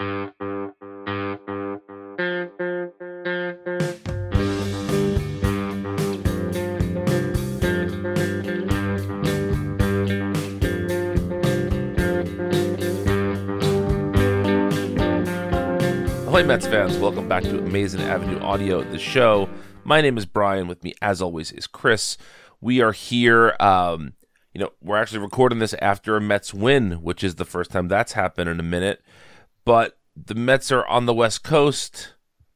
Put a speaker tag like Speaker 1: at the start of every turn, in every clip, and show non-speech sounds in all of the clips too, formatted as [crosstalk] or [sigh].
Speaker 1: Ahoy, Mets fans. Welcome back to Amazin' Avenue Audio, the show. My name is Brian. With me, as always, is Chris. We are here. Um, you know, we're actually recording this after a Mets win, which is the first time that's happened in a minute. But the Mets are on the West Coast.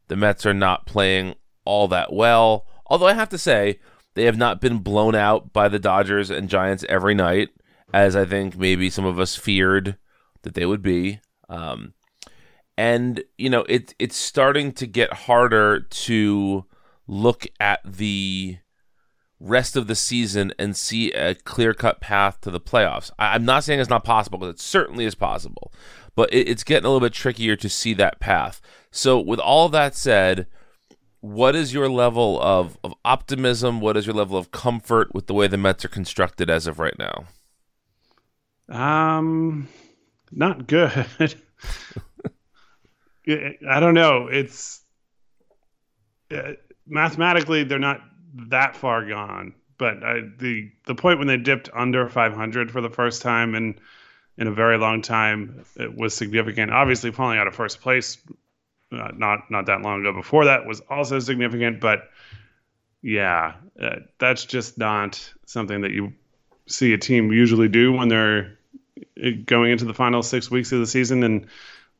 Speaker 1: The Mets are not playing all that well. Although I have to say, they have not been blown out by the Dodgers and Giants every night, as I think maybe some of us feared that they would be. Um, and you know, it it's starting to get harder to look at the rest of the season and see a clear cut path to the playoffs. I, am not saying it's not possible, but it certainly is possible. But it, it's getting a little bit trickier to see that path. So, with all that said, what is your level of, of optimism? What is your level of comfort with the way the Mets are constructed as of right now?
Speaker 2: Um, not good. [laughs] I don't know. It's uh, mathematically they're not that far gone, but I, the the point when they dipped under 500 for the first time in in a very long time it was significant. Obviously, falling out of first place uh, not not that long ago before that was also significant, but yeah, uh, that's just not something that you see a team usually do when they're uh, going into the final six weeks of the season and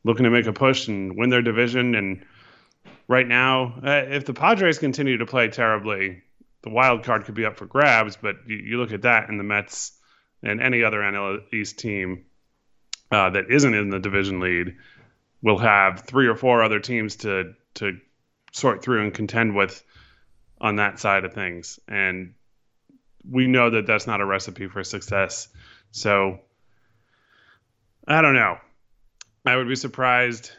Speaker 2: looking to make a push and win their division. And right now, uh, if the Padres continue to play terribly, the wild card could be up for grabs. But you, you look at that, and the Mets and any other NL East team uh, that isn't in the division lead will have three or four other teams to to sort through and contend with on that side of things. And we know that that's not a recipe for success. So I don't know. I would be surprised.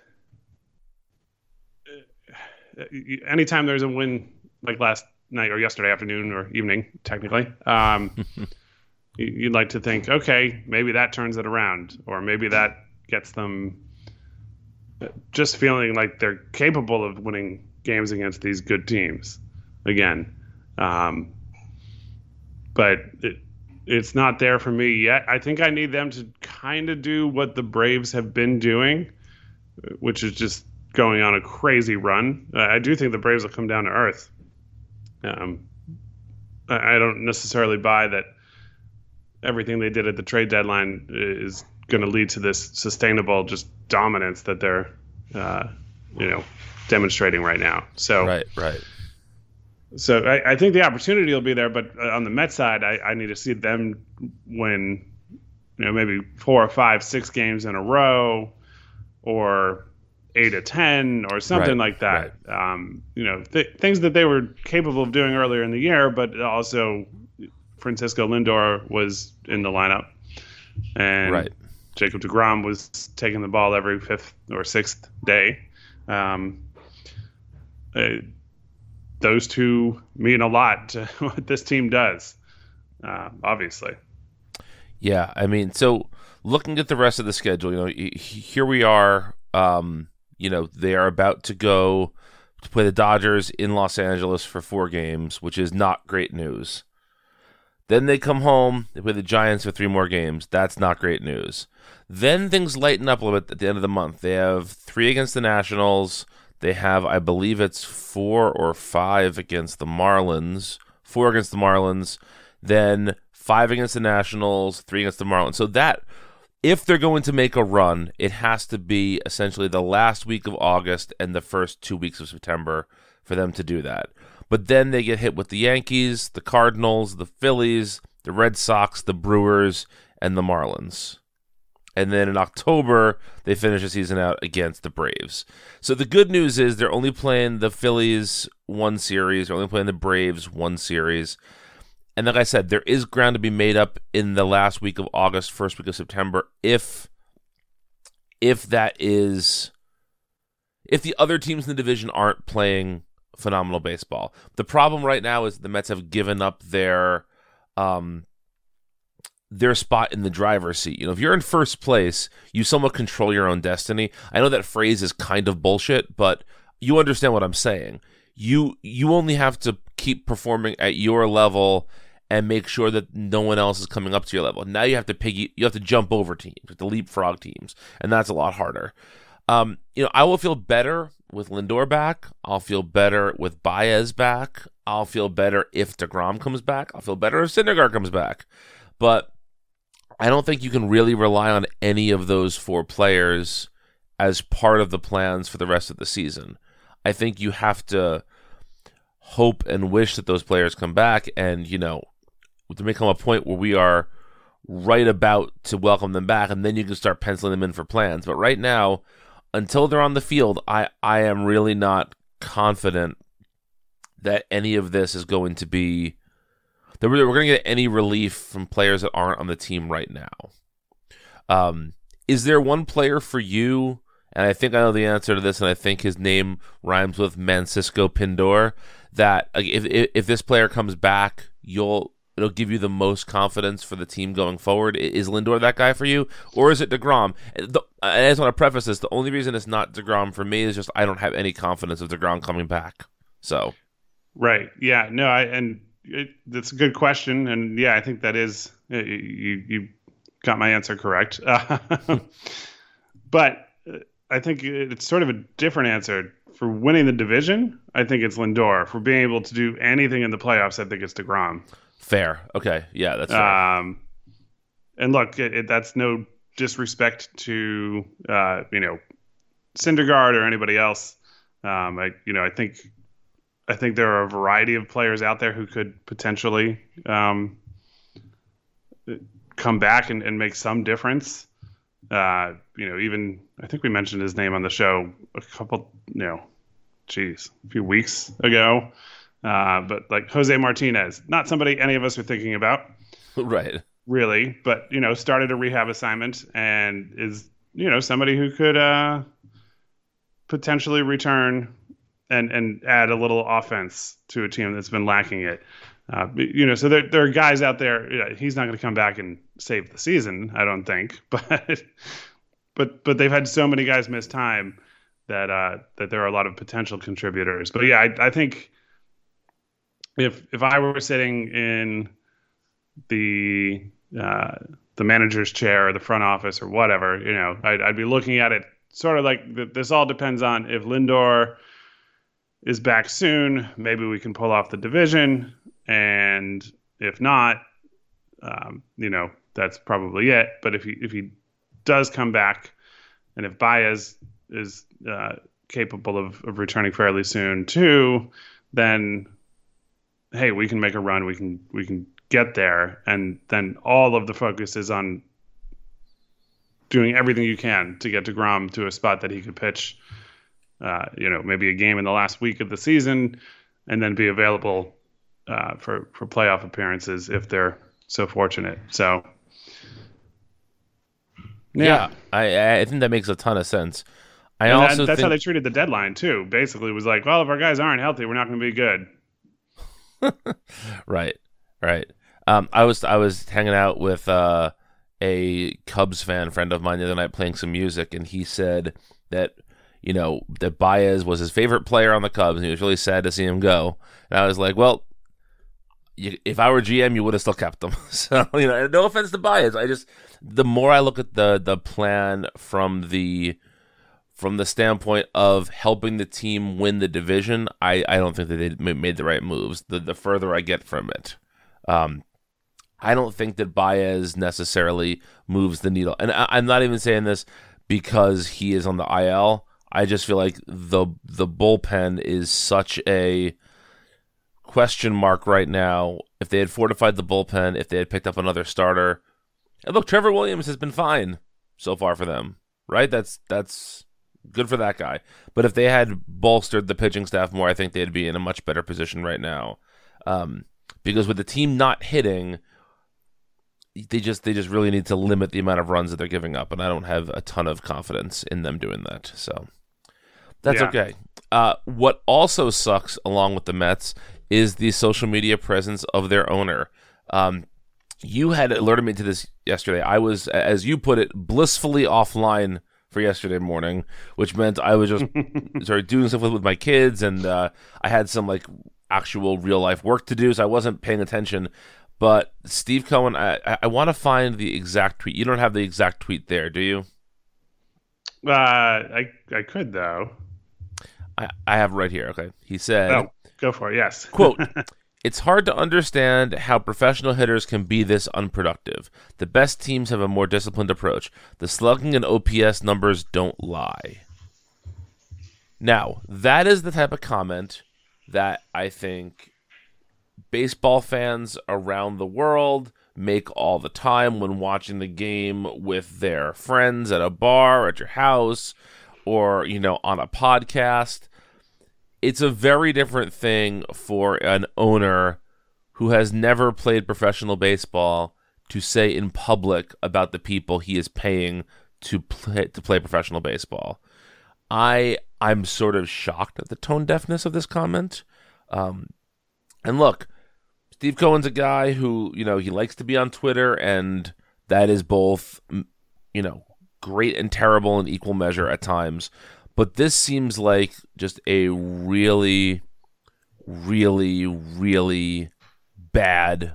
Speaker 2: Uh, anytime there's a win like last night or yesterday afternoon or evening, technically, um, [laughs] you'd like to think, okay, maybe that turns it around, or maybe that gets them just feeling like they're capable of winning games against these good teams again. Um, but it, it's not there for me yet. I think I need them to kind of do what the Braves have been doing, which is just going on a crazy run. Uh, I do think the Braves will come down to earth. Um, I, I don't necessarily buy that everything they did at the trade deadline is going to lead to this sustainable just dominance that they're, uh, you know, demonstrating right now. So
Speaker 1: right, right.
Speaker 2: So I, I, think the opportunity will be there, but uh, on the Mets side, I, I need to see them win, you know, maybe four or five, six games in a row, or eight to ten, or something right, like that. Right. Um, you know, th- things that they were capable of doing earlier in the year, but also Francisco Lindor was in the lineup, and right. Jacob Degrom was taking the ball every fifth or sixth day. Um, uh, those two mean a lot to [laughs] what this team does, uh, obviously.
Speaker 1: Yeah, I mean, so looking at the rest of the schedule, you know, here we are. Um, you know, they are about to go to play the Dodgers in Los Angeles for four games, which is not great news. Then they come home, they play the Giants for three more games. That's not great news. Then things lighten up a little bit at the end of the month. They have three against the Nationals. They have, I believe it's four or five against the Marlins, four against the Marlins, then five against the Nationals, three against the Marlins. So that, if they're going to make a run, it has to be essentially the last week of August and the first two weeks of September for them to do that. But then they get hit with the Yankees, the Cardinals, the Phillies, the Red Sox, the Brewers, and the Marlins. And then in October, they finish the season out against the Braves. So the good news is they're only playing the Phillies one series, they're only playing the Braves one series. And like I said, there is ground to be made up in the last week of August, first week of September, if if that is if the other teams in the division aren't playing phenomenal baseball. The problem right now is the Mets have given up their um their spot in the driver's seat. You know, if you're in first place, you somewhat control your own destiny. I know that phrase is kind of bullshit, but you understand what I'm saying. You you only have to keep performing at your level and make sure that no one else is coming up to your level. Now you have to piggy, you have to jump over teams, you have to leapfrog teams, and that's a lot harder. Um, you know, I will feel better with Lindor back. I'll feel better with Baez back. I'll feel better if Degrom comes back. I'll feel better if Syndergaard comes back. But I don't think you can really rely on any of those four players as part of the plans for the rest of the season. I think you have to hope and wish that those players come back and, you know, there may come a point where we are right about to welcome them back and then you can start penciling them in for plans. But right now, until they're on the field, I, I am really not confident that any of this is going to be that we're, we're going to get any relief from players that aren't on the team right now. Um, is there one player for you? And I think I know the answer to this, and I think his name rhymes with Mancisco Pindor. That if, if if this player comes back, you'll it'll give you the most confidence for the team going forward. Is Lindor that guy for you, or is it Degrom? The, I just want to preface this: the only reason it's not Degrom for me is just I don't have any confidence of Degrom coming back. So,
Speaker 2: right, yeah, no, I and it, that's a good question, and yeah, I think that is uh, you you got my answer correct. [laughs] but uh, I think it's sort of a different answer for winning the division. I think it's Lindor. For being able to do anything in the playoffs, I think it's Degrom.
Speaker 1: Fair. Okay. Yeah, that's fair.
Speaker 2: Um, and look, it, it, that's no disrespect to uh, you know Syndergaard or anybody else. Um, I you know I think I think there are a variety of players out there who could potentially um, come back and, and make some difference. Uh, you know, even I think we mentioned his name on the show a couple, you know, geez, a few weeks ago. Uh, but like Jose Martinez, not somebody any of us are thinking about, [laughs]
Speaker 1: right?
Speaker 2: Really, but you know, started a rehab assignment and is you know somebody who could uh, potentially return and and add a little offense to a team that's been lacking it. Uh, you know, so there there are guys out there. You know, he's not going to come back and save the season, I don't think, [laughs] but but but they've had so many guys miss time that uh, that there are a lot of potential contributors. But yeah, I, I think if if I were sitting in the uh, the manager's chair or the front office or whatever, you know, I'd, I'd be looking at it sort of like this all depends on if Lindor is back soon, maybe we can pull off the division. And if not, um, you know, that's probably it. But if he if he does come back, and if Baez is uh, capable of, of returning fairly soon too, then hey, we can make a run. We can we can get there, and then all of the focus is on doing everything you can to get Degrom to a spot that he could pitch uh, you know, maybe a game in the last week of the season, and then be available uh, for for playoff appearances if they're so fortunate. So,
Speaker 1: yeah, yeah I I think that makes a ton of sense. I and
Speaker 2: also
Speaker 1: that,
Speaker 2: that's
Speaker 1: think...
Speaker 2: how they treated the deadline too. Basically, it was like, well, if our guys aren't healthy, we're not going to be good. [laughs]
Speaker 1: right, right. Um, I was I was hanging out with uh, a Cubs fan friend of mine the other night playing some music, and he said that you know, that Baez was his favorite player on the Cubs, and he was really sad to see him go. And I was like, well, you, if I were GM, you would have still kept them. [laughs] So you know, no offense to Baez, I just the more I look at the the plan from the from the standpoint of helping the team win the division, I, I don't think that they made the right moves. The the further I get from it, um, I don't think that Baez necessarily moves the needle. And I, I'm not even saying this because he is on the IL. I just feel like the the bullpen is such a question mark right now. If they had fortified the bullpen, if they had picked up another starter, and look, Trevor Williams has been fine so far for them, right? That's that's good for that guy. But if they had bolstered the pitching staff more, I think they'd be in a much better position right now. Um, because with the team not hitting, they just they just really need to limit the amount of runs that they're giving up, and I don't have a ton of confidence in them doing that. So that's yeah. okay. Uh, what also sucks along with the Mets is the social media presence of their owner. Um, you had alerted me to this yesterday. I was, as you put it, blissfully offline for yesterday morning, which meant I was just [laughs] started doing stuff with, with my kids, and uh, I had some like actual real life work to do, so I wasn't paying attention. But Steve Cohen, I, I, want to find the exact tweet. You don't have the exact tweet there, do you?
Speaker 2: Uh, I I could though.
Speaker 1: I, I have right here. Okay, he said.
Speaker 2: Oh, go for it. Yes.
Speaker 1: quote. [laughs] It's hard to understand how professional hitters can be this unproductive. The best teams have a more disciplined approach. The slugging and OPS numbers don't lie. Now, that is the type of comment that I think baseball fans around the world make all the time when watching the game with their friends at a bar, at your house, or, you know, on a podcast it's a very different thing for an owner who has never played professional baseball to say in public about the people he is paying to play to play professional baseball. I I'm sort of shocked at the tone deafness of this comment. Um, and look, Steve Cohen's a guy who you know he likes to be on Twitter, and that is both you know great and terrible in equal measure at times. But this seems like just a really, really, really bad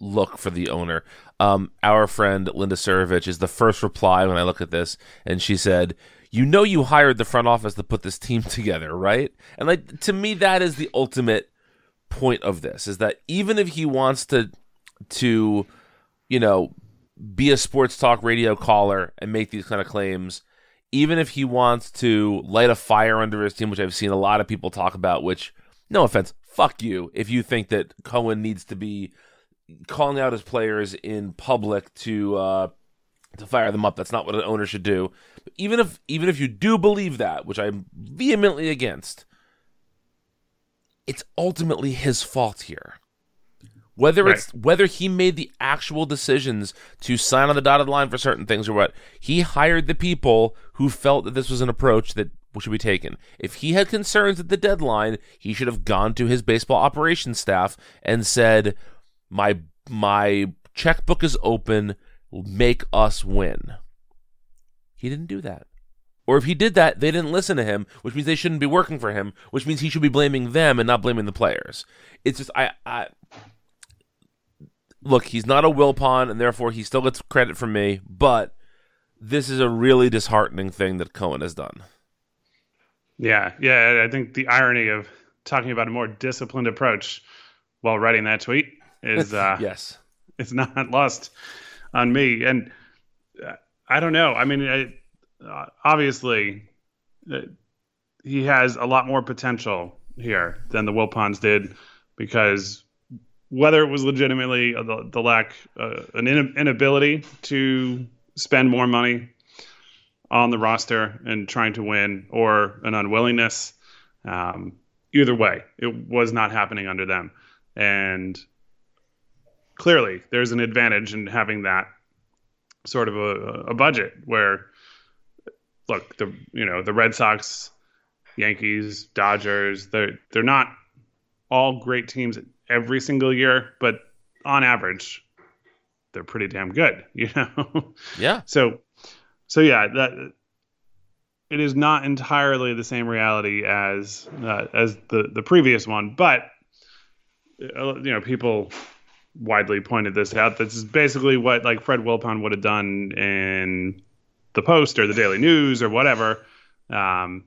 Speaker 1: look for the owner. Um, our friend Linda Surovich is the first reply when I look at this, and she said, "You know, you hired the front office to put this team [laughs] together, right?" And like to me, that is the ultimate point of this: is that even if he wants to, to, you know, be a sports talk radio caller and make these kind of claims, even if he wants to light a fire under his team, which I've seen a lot of people talk about, which, no offense, fuck you if you think that Cohen needs to be calling out his players in public to uh, to fire them up. That's not what an owner should do. But even if even if you do believe that, which I'm vehemently against, it's ultimately his fault here. Whether right. it's whether he made the actual decisions to sign on the dotted line for certain things or what, he hired the people who felt that this was an approach that should be taken. If he had concerns at the deadline, he should have gone to his baseball operations staff and said, "My my checkbook is open. Make us win." He didn't do that. Or if he did that, they didn't listen to him, which means they shouldn't be working for him, which means he should be blaming them and not blaming the players. It's just I I look, he's not a Wilpon, and therefore he still gets credit from me. But this is a really disheartening thing that Cohen has done.
Speaker 2: Yeah, yeah. I think the irony of talking about a more disciplined approach while writing that tweet is [laughs] uh,
Speaker 1: yes,
Speaker 2: it's not [laughs] lost on me. And uh, I don't know. I mean, I, uh, obviously, uh, he has a lot more potential here than the Wilpons did because whether it was legitimately the, the lack, uh, an inability to spend more money on the roster and trying to win, or an unwillingness. Um, either way, it was not happening under them, and clearly there's an advantage in having that sort of a, a budget where, look, the you know the Red Sox, Yankees, Dodgers, they're they're not all great teams every single year, but on average, they're pretty damn good, [laughs] you know?
Speaker 1: Yeah.
Speaker 2: so, so yeah, that it is not entirely the same reality as uh, as the the previous one, but uh, you know, people widely pointed this out. This is basically what like Fred Wilpon would have done in the Post or the Daily News or whatever. Um,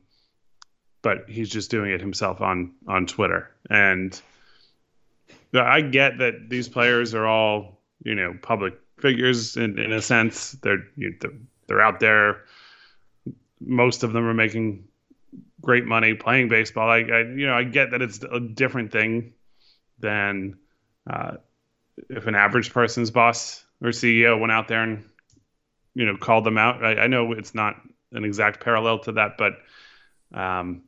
Speaker 2: but he's just doing it himself on on Twitter. And I get that these players are all you know public figures in, in a sense. They're you they're out there. Most of them are making great money playing baseball. I, I you know I get that it's a different thing than uh, if an average person's boss or CEO went out there and you know called them out. I, I know it's not an exact parallel to that, but um,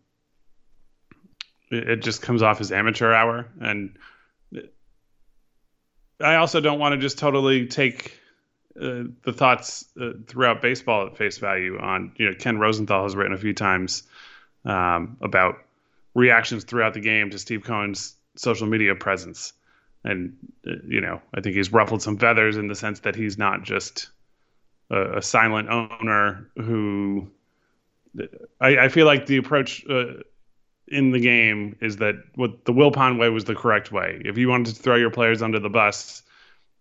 Speaker 2: it, it just comes off as amateur hour, and I also don't want to just totally take uh, the thoughts uh, throughout baseball at face value. On you know, Ken Rosenthal has written a few times um, about reactions throughout the game to Steve Cohen's social media presence, and uh, you know, I think he's ruffled some feathers in the sense that he's not just a, a silent owner who. I, I, feel like the approach uh, in the game is that what the Wilpon way was the correct way. If you wanted to throw your players under the bus,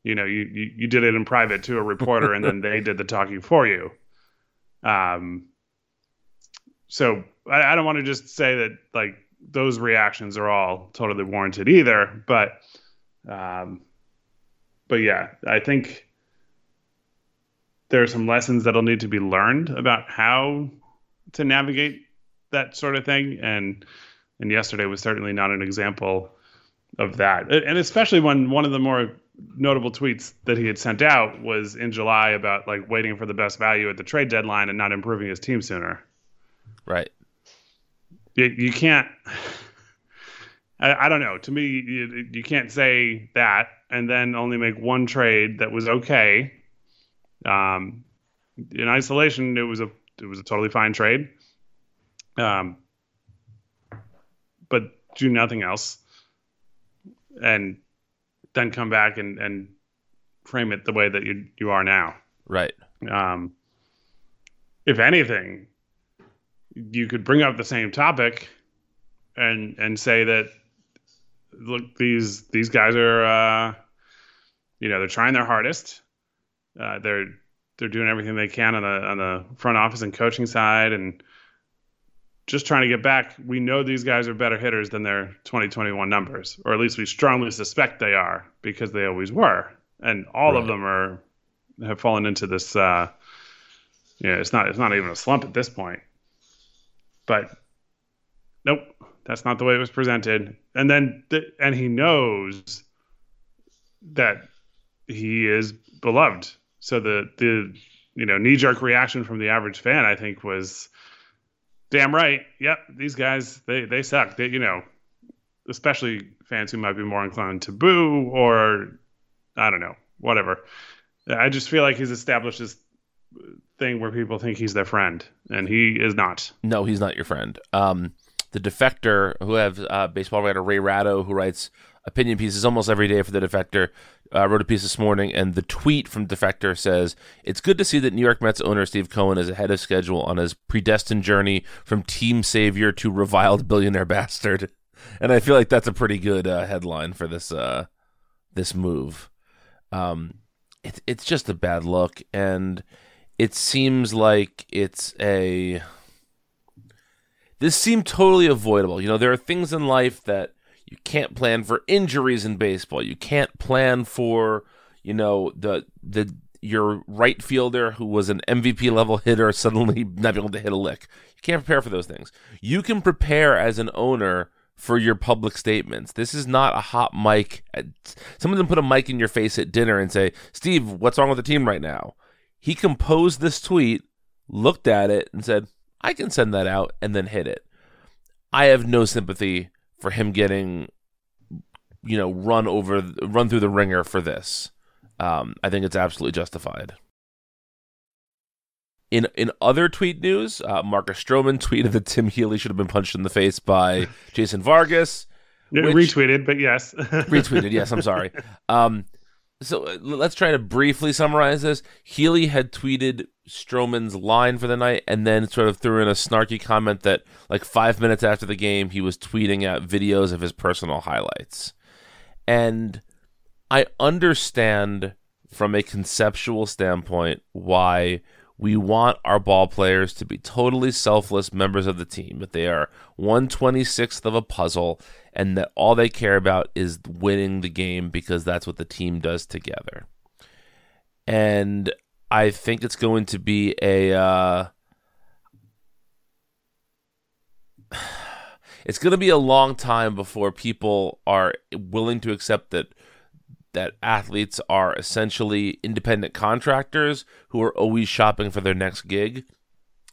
Speaker 2: you know, you, you, you did it in private to a reporter and then they did the talking for you. Um, so I, I don't want to just say that like those reactions are all totally warranted either, but, um, but yeah, I think there are some lessons that'll need to be learned about how to navigate that sort of thing. And and yesterday was certainly not an example of that. And especially when one of the more notable tweets that he had sent out was in July about like waiting for the best value at the trade deadline and not improving his team sooner.
Speaker 1: Right.
Speaker 2: You, you can't. I, I don't know. To me, you, you can't say that and then only make one trade that was okay. Um, in isolation, it was a it was a totally fine trade um, but do nothing else, and then come back and and frame it the way that you you are now.
Speaker 1: Right.
Speaker 2: Um, if anything, you could bring up the same topic and and say that look these these guys are uh, you know they're trying their hardest. Uh, they're they're doing everything they can on the on the front office and coaching side and just trying to get back, we know these guys are better hitters than their 2021 numbers, or at least we strongly suspect they are because they always were, and all right. of them are have fallen into this. Uh, yeah, it's not it's not even a slump at this point, but nope, that's not the way it was presented. And then th- and he knows that he is beloved. So the the you know knee jerk reaction from the average fan, I think, was Damn right. Yep. These guys, they they suck. They, you know, especially fans who might be more inclined to boo or I don't know, whatever. I just feel like he's established this thing where people think he's their friend, and he is not.
Speaker 1: No, he's not your friend. Um, the defector, who have uh, baseball writer Ray Ratto, who writes opinion pieces almost every day for the defector, uh, wrote a piece this morning, and the tweet from Defector says, It's good to see that New York Mets owner Steve Cohen is ahead of schedule on his predestined journey from team savior to reviled billionaire bastard. [laughs] And I feel like that's a pretty good uh, headline for this uh, this move. Um, it, it's just a bad look, and it seems like it's a. This seemed totally avoidable. You know, there are things in life that you can't plan for injuries in baseball. You can't plan for, you know, the the your right fielder who was an MVP level hitter [laughs] suddenly not being able to hit a lick. You can't prepare for those things. You can prepare as an owner for your public statements. This is not a hot mic. Someone didn't put a mic in your face at dinner and say, Steve, what's wrong with the team right now? He composed this tweet, looked at it, and said, I can send that out, and then hit it. I have no sympathy for him getting you know run over run through the ringer for this. Um, I think it's absolutely justified. In in other tweet news, uh, Marcus Stroman [laughs] tweeted that Tim Healey should have been punched in the face by [laughs] Jason Vargas.
Speaker 2: Which, retweeted, but yes.
Speaker 1: retweeted, yes. I'm sorry. [laughs] Um, so uh, let's try to briefly summarize this. Healey had tweeted Stroman's line for the night and then sort of threw in a snarky comment that, like, five minutes after the game, he was tweeting out videos of his personal highlights. And I understand from a conceptual standpoint why we want our ball players to be totally selfless members of the team, that they are 126th of a puzzle and that all they care about is winning the game because that's what the team does together. And I think it's going to be a. Uh, [sighs] it's going to be a long time before people are willing to accept that that athletes are essentially independent contractors who are always shopping for their next gig.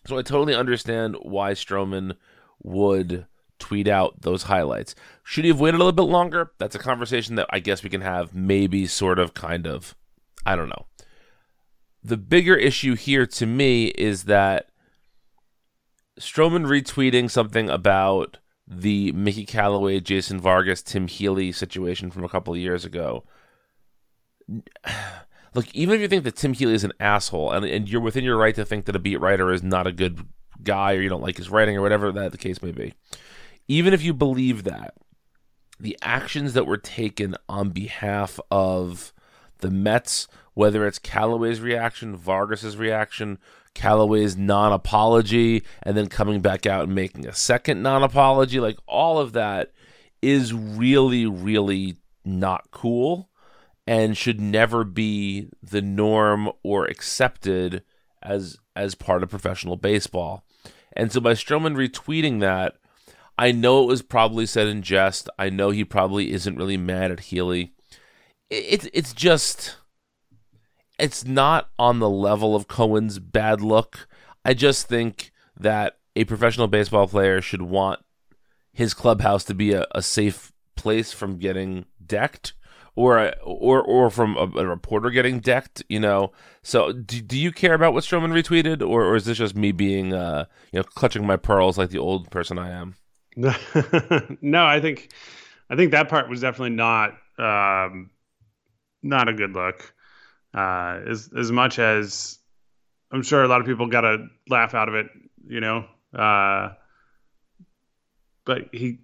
Speaker 1: So I totally understand why Stroman would tweet out those highlights. Should he have waited a little bit longer? That's a conversation that I guess we can have, maybe, sort of, kind of. I don't know. The bigger issue here to me is that Stroman retweeting something about the Mickey Callaway, Jason Vargas, Tim Healey situation from a couple of years ago [sighs] look, even if you think that Tim Healey is an asshole, and, and you're within your right to think that a beat writer is not a good guy, or you don't like his writing, or whatever that the case may be, even if you believe that, the actions that were taken on behalf of the Mets, whether it's Callaway's reaction, Vargas's reaction, Callaway's non apology, and then coming back out and making a second non apology, like all of that is really, really not cool and should never be the norm or accepted as as part of professional baseball. And so by Stroman retweeting that, I know it was probably said in jest. I know he probably isn't really mad at Healey. It's it's just it's not on the level of Cohen's bad look. I just think that a professional baseball player should want his clubhouse to be a, a safe place from getting decked or a, or or from a, a, reporter getting decked, you know. So do, do you care about what Stroman retweeted, or, or is this just me being uh you know clutching my pearls like the old person I am? [laughs]
Speaker 2: no, I think I think that part was definitely not um not a good look. Uh, as as much as I'm sure a lot of people got a laugh out of it, you know. Uh, but he,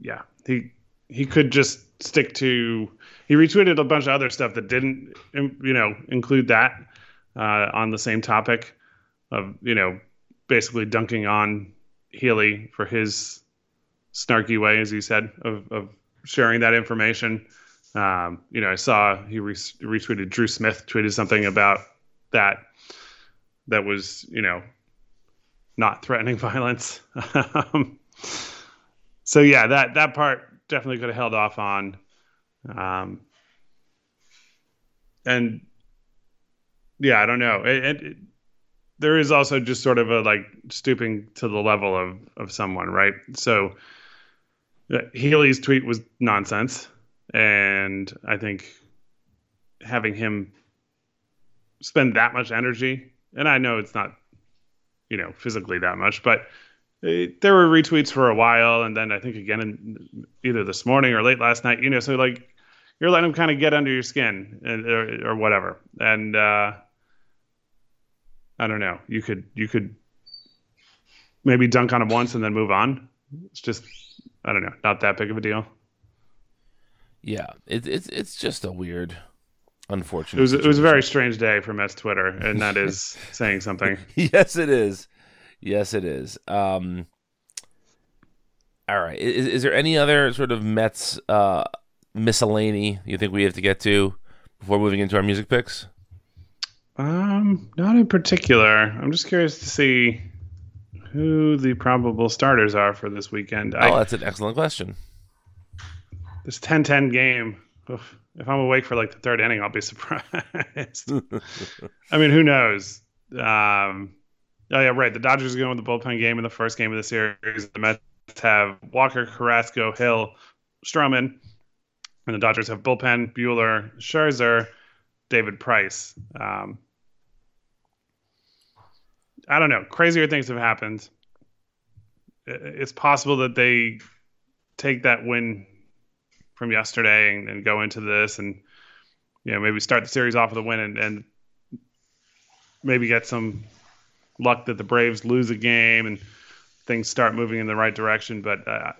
Speaker 2: yeah, he he could just stick to he retweeted a bunch of other stuff that didn't you know include that uh, on the same topic of you know basically dunking on Healey for his snarky way, as he said, of, of sharing that information. Um, you know, I saw he re- retweeted Drew Smith tweeted something about that that was you know not threatening [laughs] violence. [laughs] um, so yeah, that that part definitely could have held off on. Um, and yeah, I don't know. It, it, it, there is also just sort of a like stooping to the level of of someone, right? So uh, Healey's tweet was nonsense, and I think having him spend that much energy, and I know it's not, you know, physically that much, but there were retweets for a while, and then I think again in either this morning or late last night. You know, so like you're letting them kind of get under your skin and, or, or whatever, and uh, I don't know. You could you could maybe dunk on them once and then move on. It's just I don't know, not that big of a deal.
Speaker 1: Yeah, it, it's it's just a weird, unfortunate.
Speaker 2: It was it was a very strange day for Mets Twitter, and that is [laughs] saying something.
Speaker 1: yes, it is. Yes, it is. Um, all right. Is, is there any other sort of Mets uh, miscellany you think we have to get to before moving into our music picks?
Speaker 2: Um, not in particular. I'm just curious to see who the probable starters are for this weekend.
Speaker 1: Oh, I, that's an excellent question.
Speaker 2: This 10-10 game. Oof, if I'm awake for like the third inning, I'll be [laughs] surprised. [laughs] I mean, who knows? Um, Oh yeah, right. The Dodgers are going with the bullpen game in the first game of the series. The Mets have Walker, Carrasco, Hill, Stroman, and the Dodgers have bullpen Buehler, Scherzer, David Price. Um, I don't know. Crazier things have happened. It's possible that they take that win from yesterday and, and go into this and you know maybe start the series off with a win and, and maybe get some luck that the Braves lose a game and things start moving in the right direction. But uh,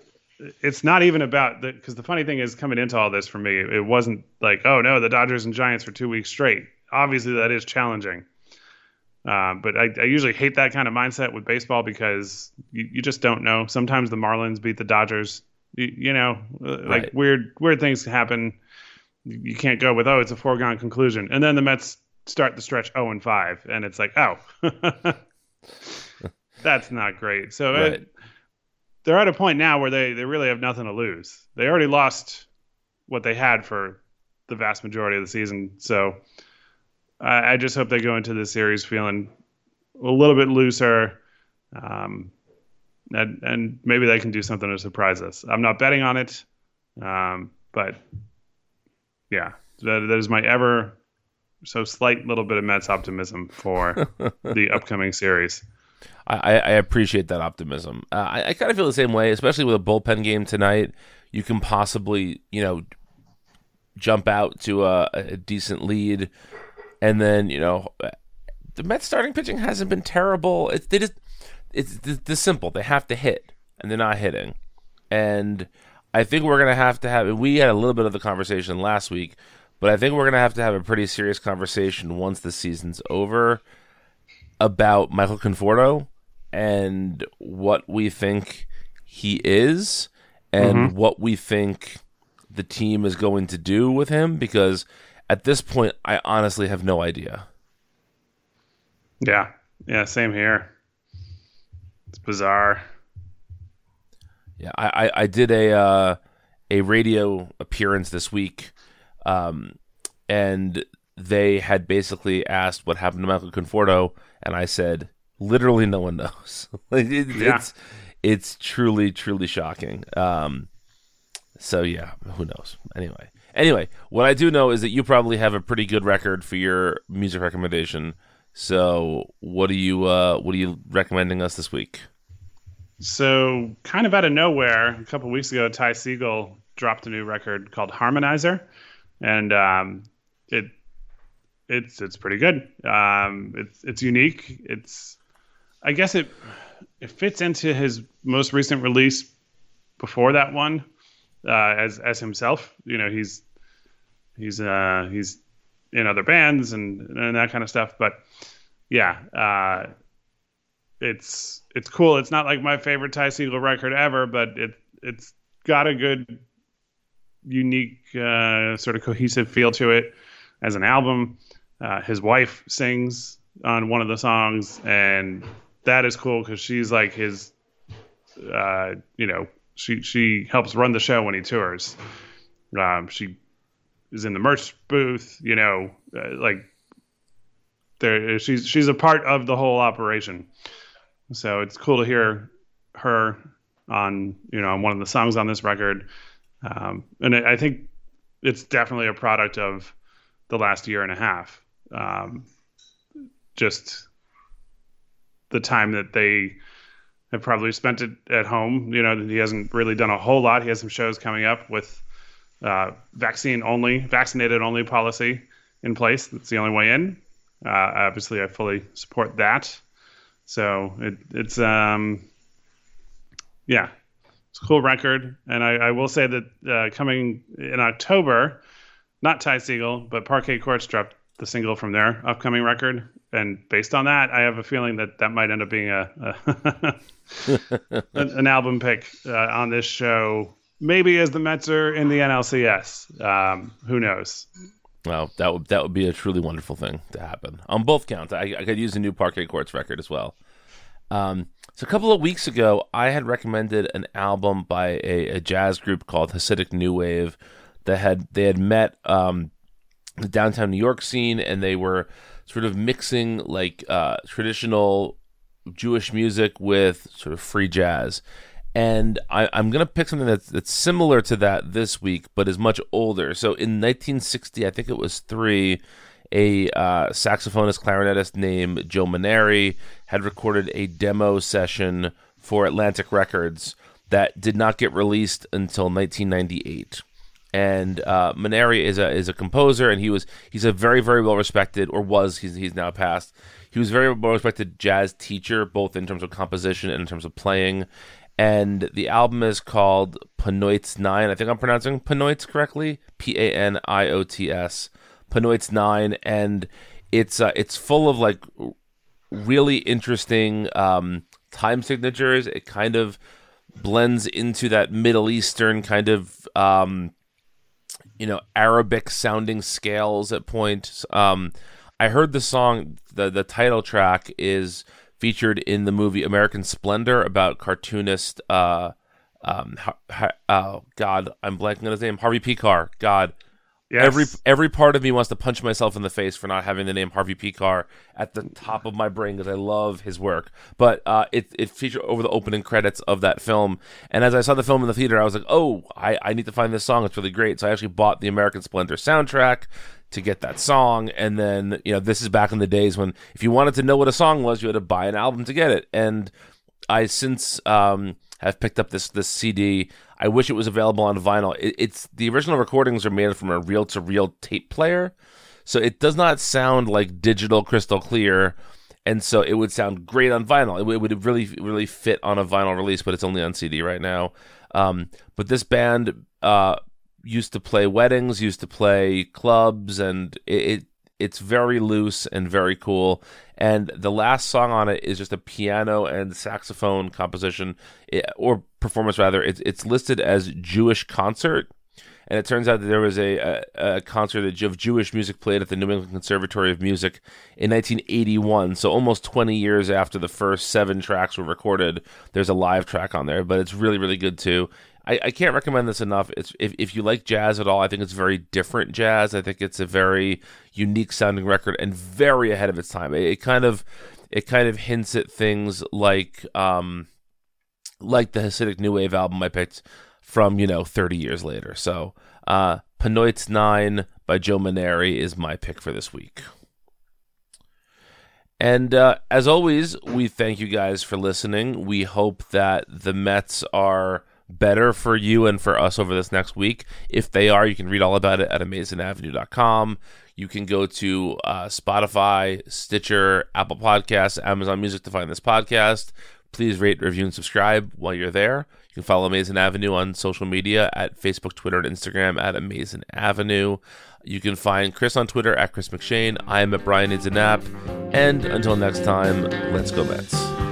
Speaker 2: it's not even about the because the funny thing is coming into all this for me, it wasn't like oh no, the Dodgers and Giants for two weeks straight. Obviously, that is challenging. Uh, but I, I, usually hate that kind of mindset with baseball because you, you, just don't know. Sometimes the Marlins beat the Dodgers. You, you know, uh, like right. weird weird things happen. You can't go with oh it's a foregone conclusion, and then the Mets start the stretch 0 and 5, and it's like oh, [laughs] that's not great. So right. it, they're at a point now where they they really have nothing to lose. They already lost what they had for the vast majority of the season, so I, I just hope they go into the series feeling a little bit looser. Um, and, and maybe they can do something to surprise us. I'm not betting on it, um, but yeah, that, that is my ever so slight little bit of Mets optimism for [laughs] the upcoming series.
Speaker 1: I, I appreciate that optimism. Uh, I, I kind of feel the same way, especially with a bullpen game tonight. You can possibly, you know, jump out to a, a decent lead and then you know, the Mets starting pitching hasn't been terrible. It's they just it's the simple. They have to hit, and they're not hitting. And I think we're gonna have to have. We had a little bit of the conversation last week, but I think we're gonna have to have a pretty serious conversation once the season's over about Michael Conforto and what we think he is and mm-hmm. what we think the team is going to do with him because at this point, I honestly have no idea.
Speaker 2: Yeah, yeah, same here. It's bizarre.
Speaker 1: Yeah, I, I, I did a uh, a radio appearance this week, um, and they had basically asked what happened to Michael Conforto, and I said, literally, no one [laughs] knows. [laughs] it, yeah. It's it's truly truly shocking. Um, so yeah, who knows? Anyway, Anyway, what I do know is that you probably have a pretty good record for your music recommendation. So, what are you uh, what are you recommending us this week?
Speaker 2: So, kind of out of nowhere, a couple weeks ago, Ty Segall dropped a new record called Harmonizer, and um, it it's it's pretty good. Um, it's it's unique. It's I guess it it fits into his most recent release before that one, uh, as as himself. You know, he's he's uh, he's in other bands and and that kind of stuff. But yeah, uh, it's it's cool. It's not like my favorite Ty Segall record ever, but it it's got a good, unique, uh, sort of cohesive feel to it as an album. Uh, his wife sings on one of the songs, and that is cool because she's like his, uh, you know, she she helps run the show when he tours. Um, she is in the merch booth. You know, uh, like there, she's she's a part of the whole operation. So it's cool to hear her on you know on one of the songs on this record, um, and I think it's definitely a product of the last year and a half. Um, just the time that they have probably spent it at home. You know, he hasn't really done a whole lot. He has some shows coming up with uh, vaccine only, vaccinated only policy in place. That's the only way in. Uh, obviously, I fully support that. So it, it's um, yeah, it's a cool record, and I, I will say that uh, coming in October, not Ty Segall, but Parquet Courts dropped the single from their upcoming record, and based on that, I have a feeling that that might end up being a, a [laughs] an album pick uh, on this show maybe as the Mets are in the NLCS. Um, who knows?
Speaker 1: Well, that would that would be a truly wonderful thing to happen on both counts. I, I could use a new Parquet Courts record as well. Um, so a couple of weeks ago, I had recommended an album by a, a jazz group called Hasidic New Wave that had they had met um, the downtown New York scene, and they were sort of mixing like uh, traditional Jewish music with sort of free jazz and I, am going to pick something that's, that's similar to that this week, but is much older. So in 1960, I think it was three, a uh, saxophonist clarinetist named Joe Maneri had recorded a demo session for Atlantic Records that did not get released until 1998. And uh, Maneri is a is a composer, and he was he's a very very well respected, or was he's he's now passed. He was very well respected jazz teacher, both in terms of composition and in terms of playing and the album is called Paniots Nine. I think I'm pronouncing Paniots correctly. P A N I O T S. Paniots Nine, and it's uh, it's full of like really interesting um, time signatures. It kind of blends into that Middle Eastern kind of um, you know Arabic sounding scales at points. Um, I heard the song. the The title track is featured in the movie American Splendor about cartoonist. Uh, um, ha, ha, oh God, I'm blanking on his name. Harvey Pekar. God, Yes. Every every part of me wants to punch myself in the face for not having the name Harvey Pekar at the top of my brain because I love his work. But uh, it it featured over the opening credits of that film, and as I saw the film in the theater, I was like, oh, I, I need to find this song. It's really great. So I actually bought the American Splendor soundtrack to get that song, and then you know this is back in the days when if you wanted to know what a song was, you had to buy an album to get it, and I since um, have picked up this this CD. I wish it was available on vinyl. It, it's the original recordings are made from a reel to reel tape player, so it does not sound like digital crystal clear, and so it would sound great on vinyl. It, it would really really fit on a vinyl release, but it's only on CD right now. Um, but this band uh, used to play weddings, used to play clubs, and it, it it's very loose and very cool. And the last song on it is just a piano and saxophone composition eh, or performance, rather. It's, it's listed as Jewish concert. And it turns out that there was a, a, a, concert of Jewish music played at the New England Conservatory of Music in 1981. So almost 20 years after the first seven tracks were recorded, there's a live track on there. But it's really, really good too. I, I can't recommend this enough. It's if, if you like jazz at all, I think it's very different jazz. I think it's a very unique sounding record and very ahead of its time. It, it kind of it kind of hints at things like um like the Hasidic New Wave album I picked from you know 30 years later. So uh, Paniots Nine by Joe Maneri is my pick for this week. And uh, as always, we thank you guys for listening. We hope that the Mets are better for you and for us over this next week. If they are, you can read all about it at amazinavenue.com. You can go to uh, Spotify, Stitcher, Apple Podcasts, Amazon Music to find this podcast. Please rate, review, and subscribe while you're there. You can follow Amazin' Avenue on social media at Facebook, Twitter, and Instagram at Amazin' Avenue. You can find Chris on Twitter at Chris McShane. I am at Brian Needs a Nap. And until next time, let's go Mets.